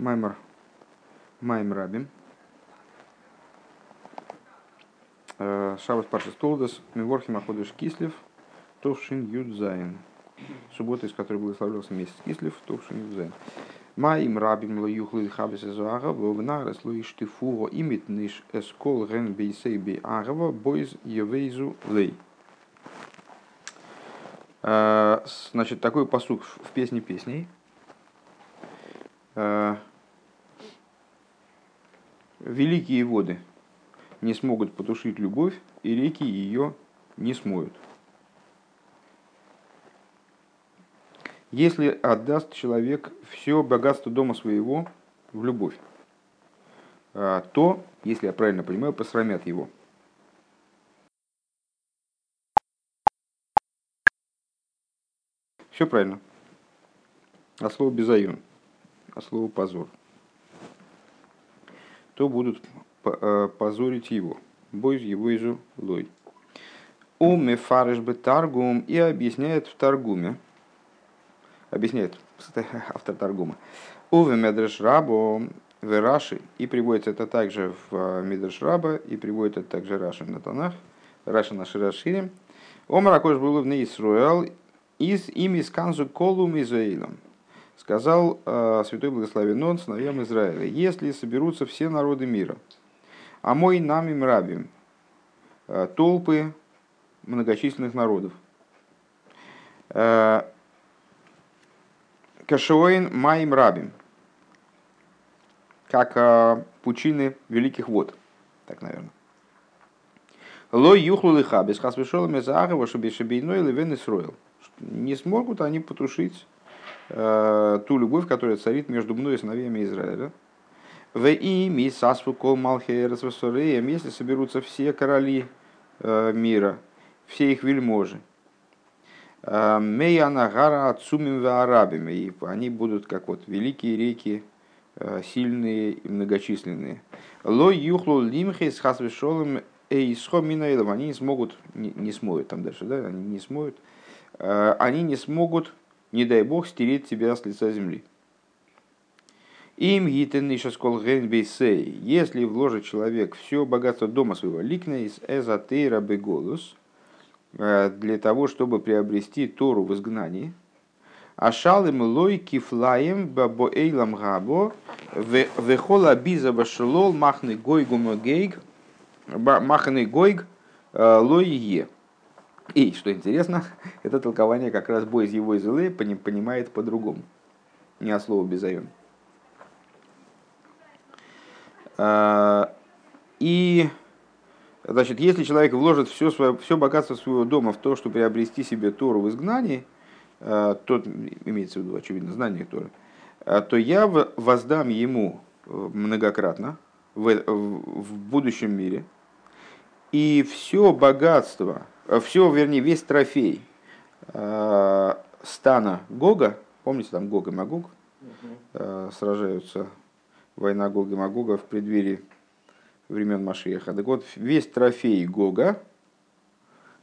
מאמר. מים רבים. Э, שבת פרשת תולדות, מברכים החודש כסלו, תשי"ז. Суббота, из которой благословлялся месяц Кислев, Товшин Юдзайн. מים רבים לא יוכלו לכבות את האהבה, ונהרות לא ישטפוה אם יתן איש את כל הון ביתו באהבה, בוז יבוזו לו. Э, значит, такой посук в песне песней. Великие воды не смогут потушить любовь, и реки ее не смоют. Если отдаст человек все богатство дома своего в любовь, э, то, если я правильно понимаю, посрамят его – Все правильно. А слово безаюн, а слово позор. То будут э, позорить его. Бойз его изу лой. Уме фарыш бы таргум и объясняет в таргуме. Объясняет автор таргума. Уве медреш рабо в Раши, и приводится это также в э, Мидрш Раба, и приводится это также Раши на Танах, Раши на Ширашире. Омар Акош был в Исруэл, из ими сканзу колум Израилем. Сказал э, святой благословен он сыновьям Израиля, если соберутся все народы мира, а мой нам им рабим, э, толпы многочисленных народов, э, Кашоин маим рабим, как э, пучины великих вод, так, наверное. Ло юхлу лиха, без хасвешолами заагова, шабишабейной левен Исроил не смогут они потушить ту любовь, которая царит между мной и сыновьями Израиля. В ими сасфу кол если соберутся все короли э, мира, все их вельможи. Э, Мейанагара отцумим арабами, и они будут как вот великие реки, э, сильные и многочисленные. Ло юхлу лимхи с хасвешолом эйсхо минаилов, они не смогут, не, не смоют там дальше, да, они не смоют, Э, они не смогут, не дай бог, стереть тебя с лица земли. Им гитен еще скол бейсей, если вложит человек все богатство дома своего, ликна из эзотейра беголус, э, для того, чтобы приобрести Тору в изгнании, Ашалым лой кифлаем бабо эйлам габо вехола биза башелол махны гойгу гейг махны гойг э, лой е. И, что интересно, это толкование как раз бой из его изылы понимает по-другому. Не от слова безайон. А, и, значит, если человек вложит все, свое, все богатство своего дома в то, чтобы приобрести себе Тору в изгнании, а, тот, имеется в виду, очевидно, знание Торы, а, то я воздам ему э, многократно в, в будущем мире, и все богатство, все, вернее, весь трофей э, стана Гога, помните, там Гог и Магог э, сражаются, война Гога и Магога в преддверии времен Машиеха. Так вот, весь трофей Гога,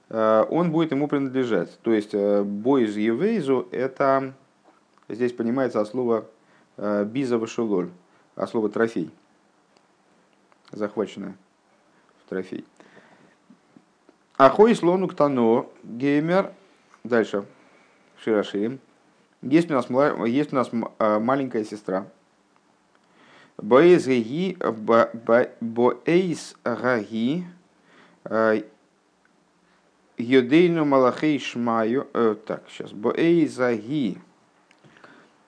э, он будет ему принадлежать. То есть, бой из Евейзу, это здесь понимается от слова биза вашулоль, от слова трофей, захваченное в трофей. Ахой слону ктано геймер. Дальше. Широширим. Есть у нас, есть у нас а, маленькая сестра. Боэйс гаги, боэйс гаги, а, Йодейну Малахей Шмаю. Э, так, сейчас. Боэйс гаги.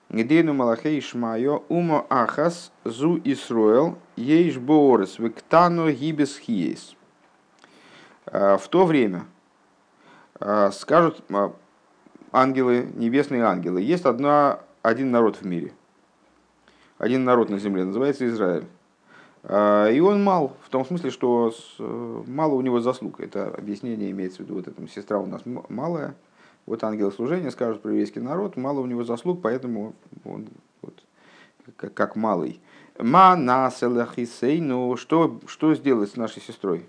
Гдейну Малахей Шмаю. Умо Ахас. Зу Исруэл. Ейш Боорес. Виктану Гибес Хиес. Э, в то время э, скажут э, ангелы, небесные ангелы, есть одна, один народ в мире, один народ на земле, называется Израиль. И он мал, в том смысле, что мало у него заслуг. Это объяснение имеется в виду, вот эта сестра у нас малая, вот ангелы служения скажут про еврейский народ, мало у него заслуг, поэтому он вот, как, как малый. Ма на что, что сделать с нашей сестрой?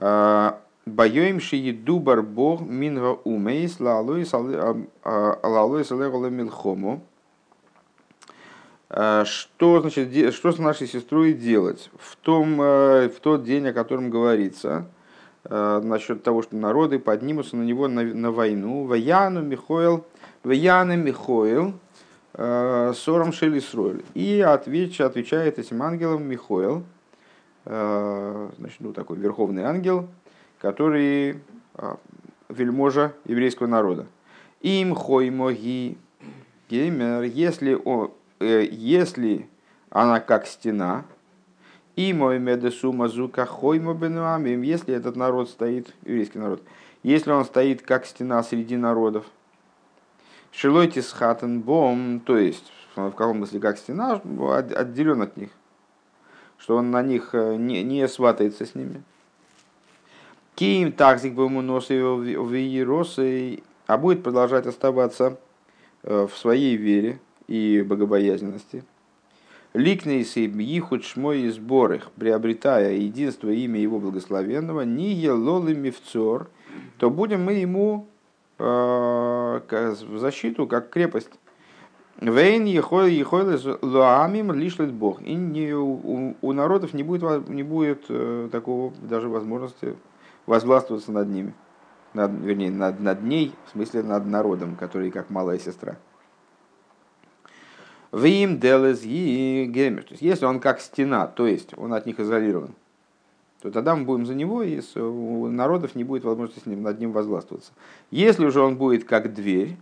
Боем дубар бог минга умейс лалой салегола милхому. Э, что, значит, что с нашей сестрой делать? В, том, э, в тот день, о котором говорится, э, насчет того, что народы поднимутся на него на, на войну. Ваяну Михоил, Ваяна Михоил, Сором Шелисроль. И отвеч, отвечает этим ангелам Михоил, значит, ну, такой верховный ангел, который вельможа еврейского народа. Им хоймоги геймер, если он, Э, если она как стена, и мой медесу мазука хойма бенуамим, если этот народ стоит, еврейский народ, если он стоит как стена среди народов, шилойтис хатен бом, то есть в каком смысле как стена, отделен от них, что он на них э, не, не сватается с ними. Ким такзик бы ему в а будет продолжать оставаться э, в своей вере, и богобоязненности. Ликнейсы ихуд шмой и сборых, приобретая единство имя его благословенного, ниге лолы мифцор, то будем мы ему э, в защиту, как крепость. Вейн ехой ехой луамим лишлет Бог. И не, у, у народов не будет, не будет э, такого даже возможности возгластвоваться над ними. Над, вернее, над, над ней, в смысле над народом, который как малая сестра. Вим делез и гемер. То есть, если он как стена, то есть он от них изолирован, то тогда мы будем за него, и у народов не будет возможности с ним, над ним возгластвоваться. Если же он будет как дверь,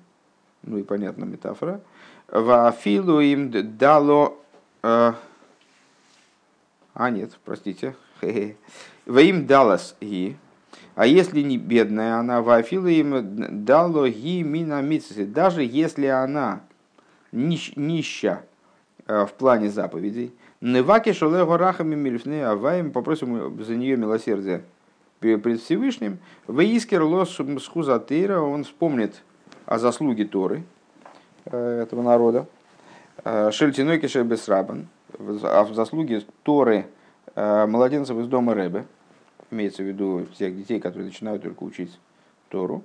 ну и понятна метафора, вафилу им дало... Э, а, нет, простите. Ваим далас ги. А если не бедная она, вафилу им дало ги мина Даже если она нищ, нища э, в плане заповедей. Неваки шолего рахами мильфны аваем, попросим за нее милосердия пред Всевышним. Ваискер лос схузатыра, он вспомнит о заслуге Торы э, этого народа. Э, Шельтиной кешебесрабан, о заслуге Торы младенцев из дома Рэбе, имеется в виду всех детей, которые начинают только учить Тору.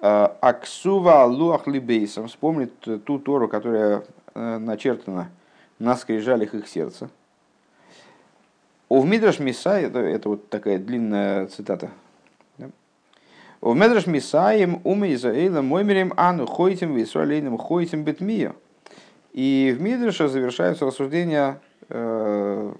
Аксува луах либейсом вспомнит ту Тору, которая э, начертана на скрижалях их сердца. У Мидраш Мисай, это, это вот такая длинная цитата. У Медраш Мисаем уме Израиля моймерем ану хойтим висуалейным хойтим бетмия. И в Мидраше завершаются рассуждения э,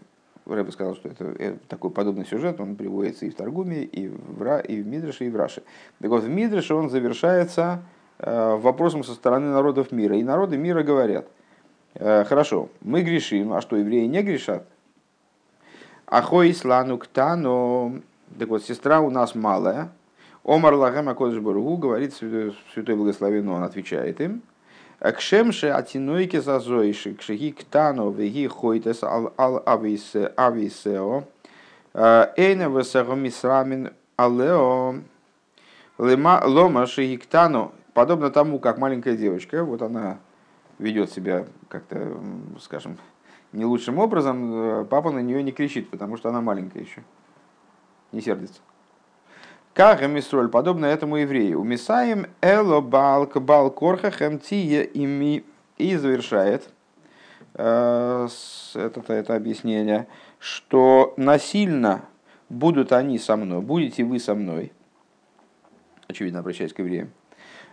Рэбе сказал, что это, это такой подобный сюжет, он приводится и в Таргуме, и в, и в Мидрше, и в Раше. Так вот, в Мидрше он завершается э, вопросом со стороны народов мира. И народы мира говорят, э, хорошо, мы грешим, а что, евреи не грешат? Ахой слану ктано, так вот, сестра у нас малая, Омар Лагам Акодыш говорит святой благословен, он отвечает им, Кшемше атинойки зазоиши, кшеги ктано веги хойтес ал ал ависео, эйна весего мисрамин алео, лома шеги ктано, подобно тому, как маленькая девочка, вот она ведет себя как-то, скажем, не лучшим образом, папа на нее не кричит, потому что она маленькая еще, не сердится. Как Мисроль, подобно этому еврею. У Мисаем эло балк бал корхахем тие ими и завершает э, это, это объяснение, что насильно будут они со мной, будете вы со мной. Очевидно, обращаясь к евреям.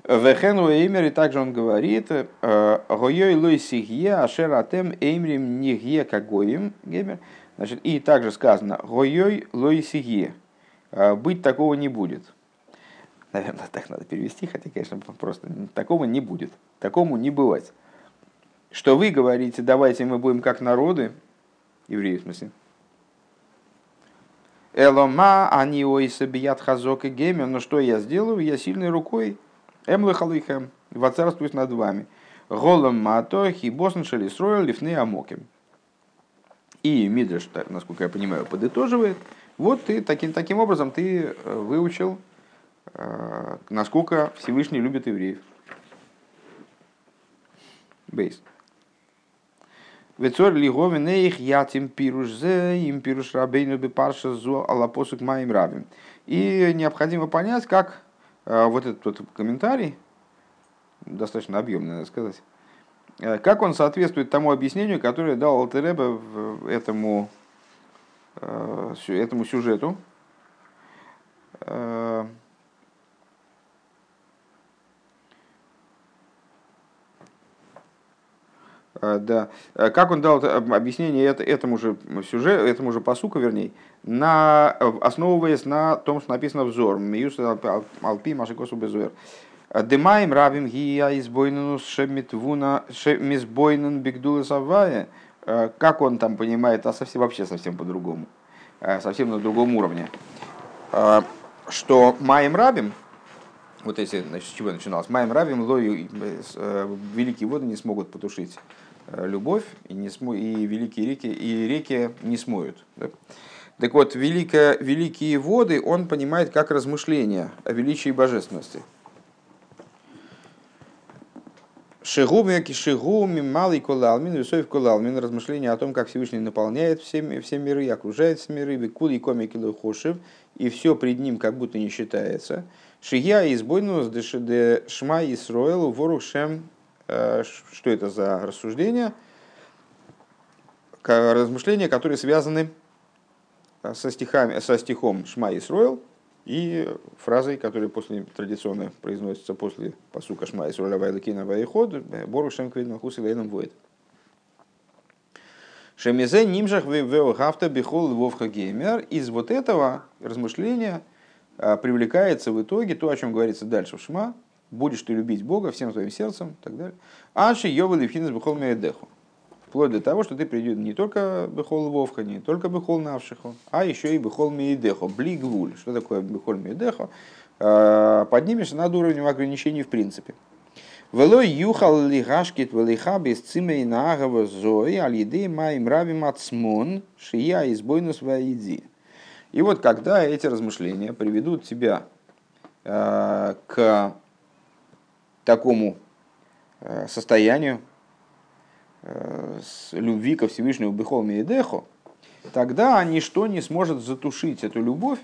Вехену Эймер, и также он говорит, э, Гойой лой сигье, ашер атем эймрим нигье кагоим, Значит, и также сказано, Гойой лой сигье, а, быть такого не будет. Наверное, так надо перевести, хотя, конечно, просто такого не будет. Такому не бывать. Что вы говорите, давайте мы будем как народы, евреи в смысле, Элома, они ойса бият хазок и гемер, но что я сделаю? Я сильной рукой эмлы халыхэм, воцарствуюсь над вами. Голом мато хибосн шелисроил лифны амоким. И Мидриш, насколько я понимаю, подытоживает – вот ты таким, таким образом ты э, выучил, э, насколько Всевышний любит евреев. Бейс. Вецор лиговин их ятим пируш зе, им пируш рабейну бепарша зо алапосук моим рабим. И необходимо понять, как э, вот этот вот комментарий, достаточно объемный, надо сказать, как он соответствует тому объяснению, которое дал Алтереба этому, этому сюжету. Да. Как он дал объяснение этому же сюжету, этому же посуку, вернее, на, основываясь на том, что написано взор. Миюс алпи машикосу безуэр. Демаем рабим гия избойненус шемитвуна шемизбойнен бигдулы савая. Как он там понимает, а совсем вообще совсем по-другому, совсем на другом уровне. Что маем рабим, вот если, значит, с чего начиналось, маем рабим лою великие воды не смогут потушить любовь, и, не смо... и великие реки, и реки не смоют. Да? Так вот, великое, великие воды он понимает как размышления о величии божественности. Шигуми, шигуми, малый колалмин, весов колалмин, размышления о том, как Всевышний наполняет все, все миры, окружает все миры, бекули комики хошев, и все пред ним как будто не считается. Шия избойнус де шма Исроэл ворух шем, э, что это за рассуждения? Размышления, которые связаны Э, со, стихами, со стихом Шма Исроил и фразой, которая после, традиционно произносится после посука Шма Исроил Авайлакина Вайход, Бору Шем Квид Махус и Лейном Воет. Шемизе нимжах веохавта бихол вовха геймер. Из вот этого размышления э, привлекается в итоге то, о чем говорится дальше в Шма, будешь ты любить Бога всем своим сердцем и так далее. Аши йовы левхинес бихол меедеху. Вплоть до того, что ты придет не только бехол вовха, не только бехол навшиху, а еще и бехол миедехо, блигвуль. Что такое бехол миедехо? А, поднимешься над уровнем ограничений в принципе. Велой юхал лигашкит велиха без цимей наагава зои алиды маим равим ацмон шия избойнус ваиди. И вот когда эти размышления приведут тебя э, к такому э, состоянию, Э, с любви ко Всевышнему Бехол Мейдехо, тогда ничто не сможет затушить эту любовь,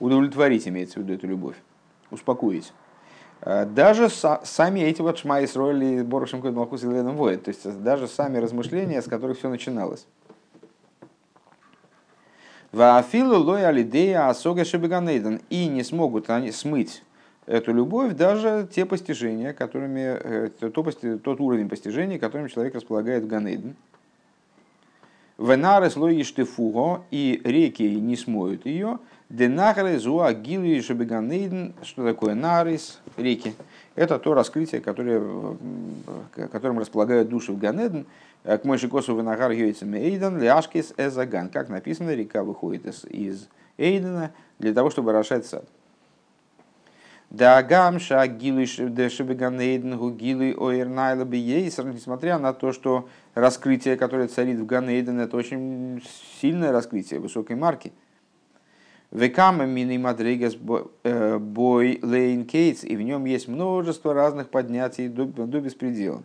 удовлетворить, имеется в виду эту любовь, успокоить. Э, даже сами эти вот Шма Исроэль и Борушем Код Малхус и Леном Воет, то есть даже сами размышления, с которых все начиналось. Ваафилу лой алидея асога шебеганейден. И не смогут они смыть эту любовь даже те постижения, которыми, э, то, тот уровень постижения, которым человек располагает в Ганейден. Венарес лоиштефуго, и реки не смоют ее. Денахары зуа гилы шебеганейден, что такое нарис, реки. Это то раскрытие, которое, которым располагают души в Ганеден. К Мойшикосу Венагар Йойцем Эйден, Ляшкис Эзаган. Как написано, река выходит из, из Эйдена для того, чтобы орошать сад. Дагам шагилы шебеганейден гугилы ойрнайла бейсер, несмотря на то, что раскрытие, которое царит в Ганейден, это очень сильное раскрытие высокой марки. Векама мини мадригас э, бой лейн кейтс, и в нем есть множество разных поднятий до, беспредела.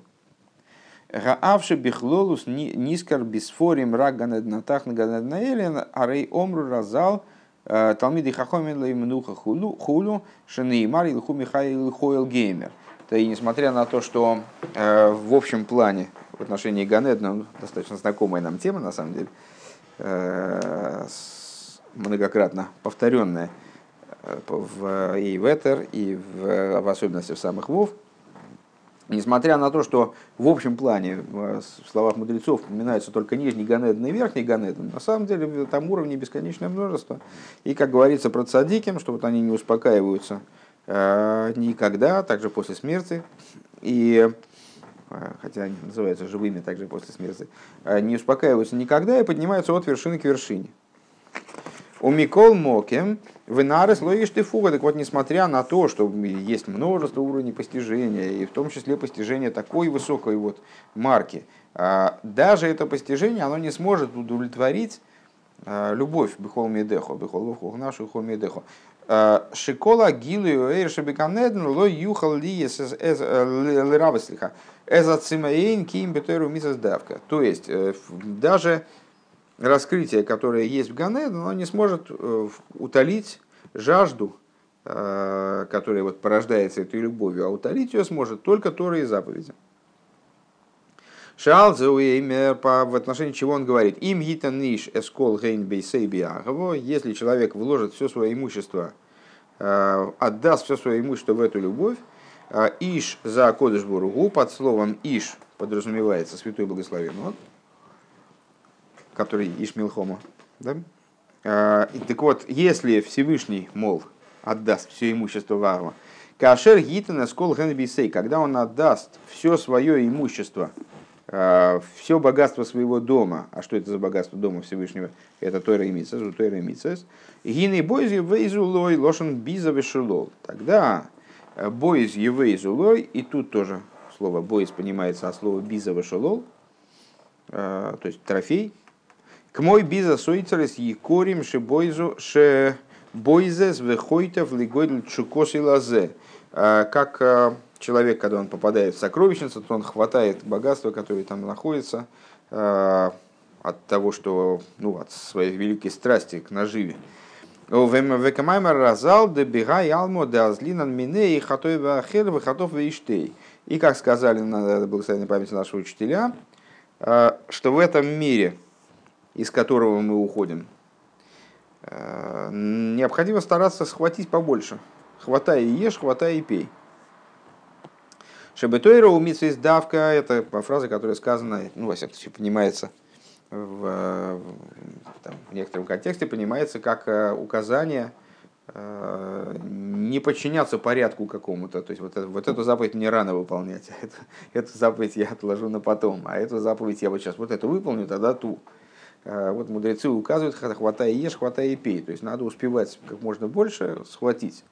Гаавши бихлолус нискар бисфорим рак ганеднатах ганеднаэлен, арей омру разал – Талмиды Хахомин Леймнуха Хулю Шанеймар Илху Михаил Хойл Геймер. То и несмотря на то, что э, в общем плане в отношении Ганедна ну, достаточно знакомая нам тема, на самом деле, э, многократно повторенная в, и в Этер, и в, в особенности в самых Вов, Несмотря на то, что в общем плане в словах мудрецов упоминаются только нижний Ганеден и верхний Ганеден, на самом деле там уровней бесконечное множество. И, как говорится про цадиким, что вот они не успокаиваются э, никогда, также после смерти, и, э, хотя они называются живыми также после смерти, э, не успокаиваются никогда и поднимаются от вершины к вершине. У Микол Мокем Венарес лоишь ты фуга. Так вот, несмотря на то, что есть множество уровней постижения, и в том числе постижение такой высокой вот марки, а, даже это постижение, оно не сможет удовлетворить а, любовь Бехол Медехо, Бехол нашу Бехол Медехо. А, Шикола гилу эйр ло юхал ли э, лираваслиха. Эза цимаэйн ким бетеру мисас давка. То есть, э, даже раскрытие, которое есть в Гане, оно не сможет э, утолить жажду, э, которая вот порождается этой любовью, а утолить ее сможет только Тора и заповеди. Шалзеуэймер, в отношении чего он говорит, им гитан ниш эскол гейн если человек вложит все свое имущество, э, отдаст все свое имущество в эту любовь, иш за кодыш буругу, под словом иш подразумевается святой благословен он, который иш милхома, да? Э, так вот, если Всевышний, мол, отдаст все имущество Варва, Кашер Гитана Скол Генбисей, когда он отдаст все свое имущество, э, все богатство своего дома, а что это за богатство дома Всевышнего? Это Тойра и Мицес, Тойра и Мицес. Гины бойзи вейзулой лошен биза вешулол. Тогда э, бойз евейзулой, и тут тоже слово бойз понимается от слова биза вешулол, то есть трофей. К мой биза сойцерес якорим ше бойзу ше бойзес вехойтов лигойль чукос и лазе. А, как а, человек, когда он попадает в сокровищницу, то он хватает богатство, которое там находится, а, от того, что, ну, от своей великой страсти к наживе. Векамаймар разал де бега ялмо де азлинан мине и хатой вахер выхатов виштей. И как сказали на благословенной памяти нашего учителя, что в этом мире, из которого мы уходим, необходимо стараться схватить побольше – Хватай и ешь, хватай и пей. Шебетойра у из давка, это фраза, которая сказана, ну, во всяком случае, понимается в, там, в некотором контексте, понимается как э, указание э, не подчиняться порядку какому-то. То есть вот, это, вот эту заповедь мне рано выполнять, а эту, эту заповедь я отложу на потом, а эту заповедь я вот сейчас вот эту выполню, тогда ту. Э, вот мудрецы указывают, хватай и ешь, хватай и пей. То есть надо успевать как можно больше схватить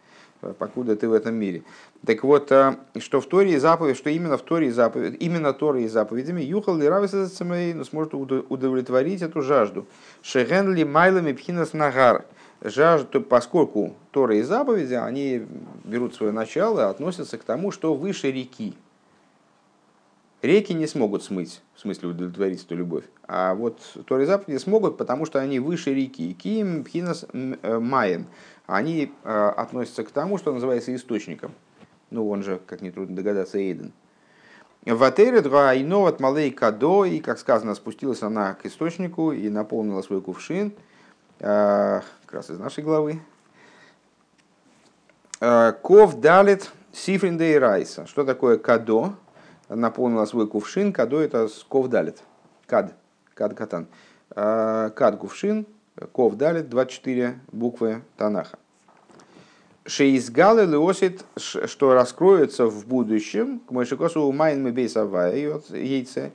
покуда ты в этом мире. Так вот, э, что в Торе и заповедь, что именно в Торе и заповедь, именно Торе и заповедями, юхал ли рависацамей, сможет удовлетворить эту жажду. Шеген ли майлами пхинас нагар. Жажду, поскольку Тора и заповеди, они берут свое начало, относятся к тому, что выше реки. Реки не смогут смыть, в смысле удовлетворить эту любовь. А вот Торы заповеди смогут, потому что они выше реки. Ким пхинас э, маем они э, относятся к тому, что называется источником. Ну, он же, как нетрудно догадаться, Эйден. Ватере два от малей кадо, и, как сказано, спустилась она к источнику и наполнила свой кувшин, э, как раз из нашей главы. Ков далит сифрин и райса. Что такое кадо? Наполнила свой кувшин. Кадо это ков далит. Кад. Кад катан. Кад кувшин. Ков далит 24 буквы Танаха. Шеизгалы леосит, что раскроется в будущем, к Мойшикосу Майн Мебейсавая, яйце,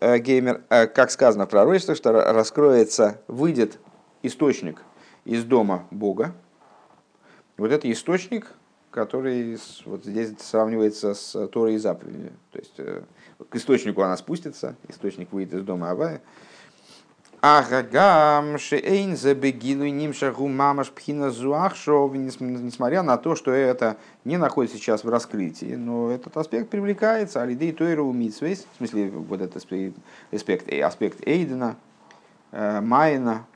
э, геймер, э, как сказано в пророчестве, что раскроется, выйдет источник из дома Бога. Вот это источник, который вот здесь сравнивается с Торой и заповедью. То есть э, к источнику она спустится, источник выйдет из дома Авая. Агагам шейн забегину нимшаху мамаш пхина зуахшов, несмотря на то, что это не находится сейчас в раскрытии, но этот аспект привлекается, алидей тойру митсвейс, в смысле вот этот аспект, аспект Эйдена, э, Майна,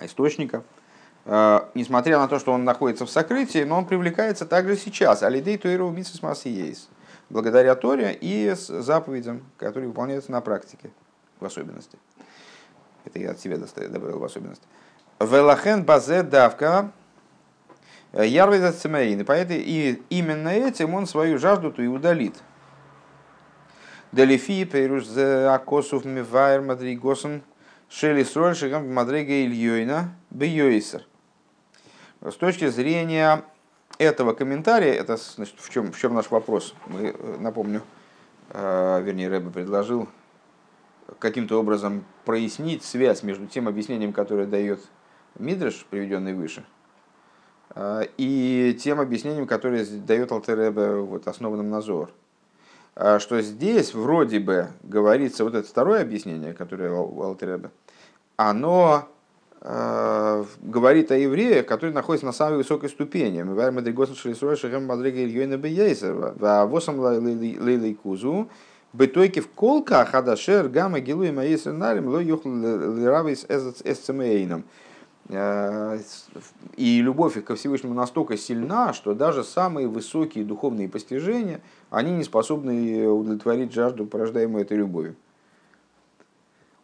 источника, э, несмотря на то, что он находится в сокрытии, но он привлекается также сейчас, алидей тойру митсвейс масиейс, благодаря Торе и заповедям, которые выполняются на практике в особенности. Это я от себя добавил в особенность. Велахен базе давка ярвиза цемаин. И поэтому и именно этим он свою жажду-то и удалит. Делифи перуш зе акосув мивайр мадригосен шели сроль шагам мадрега ильёйна бейойсер. С точки зрения этого комментария, это значит, в чем, в чем наш вопрос? Мы, э, напомню, э, вернее, Рэбе предложил каким-то образом прояснить связь между тем объяснением, которое дает Мидриш, приведенный выше, а, и тем объяснением, которое дает Алтеребе, вот, основанным на Зор. А, что здесь вроде бы говорится, вот это второе объяснение, которое Алтеребе, оно э, говорит о евреях, которые находятся на самой высокой ступени. Мы говорим, Бетойки в колка хадашер гамма гилу и маисер нарим ло юхл лиравис эсцемейном. Э, и любовь их ко Всевышнему настолько сильна, что даже самые высокие духовные постижения, они не способны удовлетворить жажду, порождаемую этой любовью.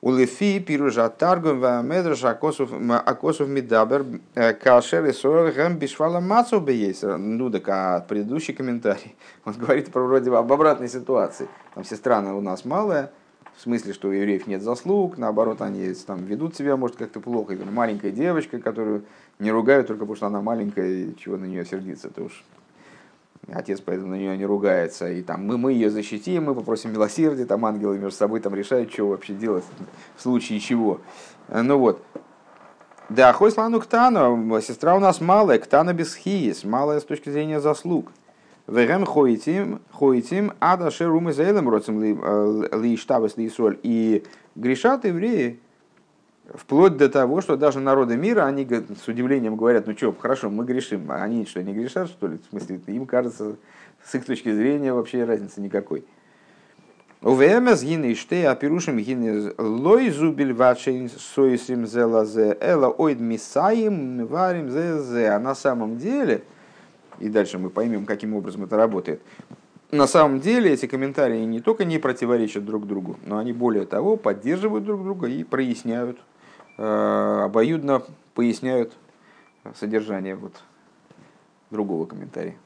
Улефи пиружа таргум ва медраш акосов мидабер э, кашер и соргам бишвала мацов бейсер. Ну так а предыдущий комментарий, он говорит про вроде об обратной ситуации. Там все страны у нас малая, в смысле, что у евреев нет заслуг, наоборот, они там ведут себя, может, как-то плохо. Или маленькая девочка, которую не ругают только потому, что она маленькая, и чего на нее сердиться, это уж отец поэтому на нее не ругается, и там мы, мы ее защитим, мы попросим милосердия, там ангелы между собой там решают, что вообще делать, в случае чего. Ну вот. Да, Хойслану Ктану, сестра у нас малая, Ктана без хиес, малая с точки зрения заслуг. Вегем хоитим, хоитим, ада шерум изаэлем роцем ли э, штабес ли соль. И грешат евреи, вплоть до того, что даже народы мира, они с удивлением говорят, ну что, хорошо, мы грешим, а они что, не грешат, что ли? В смысле, им кажется, с их точки зрения вообще разницы никакой. УВМС гины штей апирушим гины лой зубиль вачейн соисим зелазе эла ойд мисаим варим зе А на самом деле, и дальше мы поймем, каким образом это работает. На самом деле эти комментарии не только не противоречат друг другу, но они более того поддерживают друг друга и проясняют, обоюдно поясняют содержание вот другого комментария.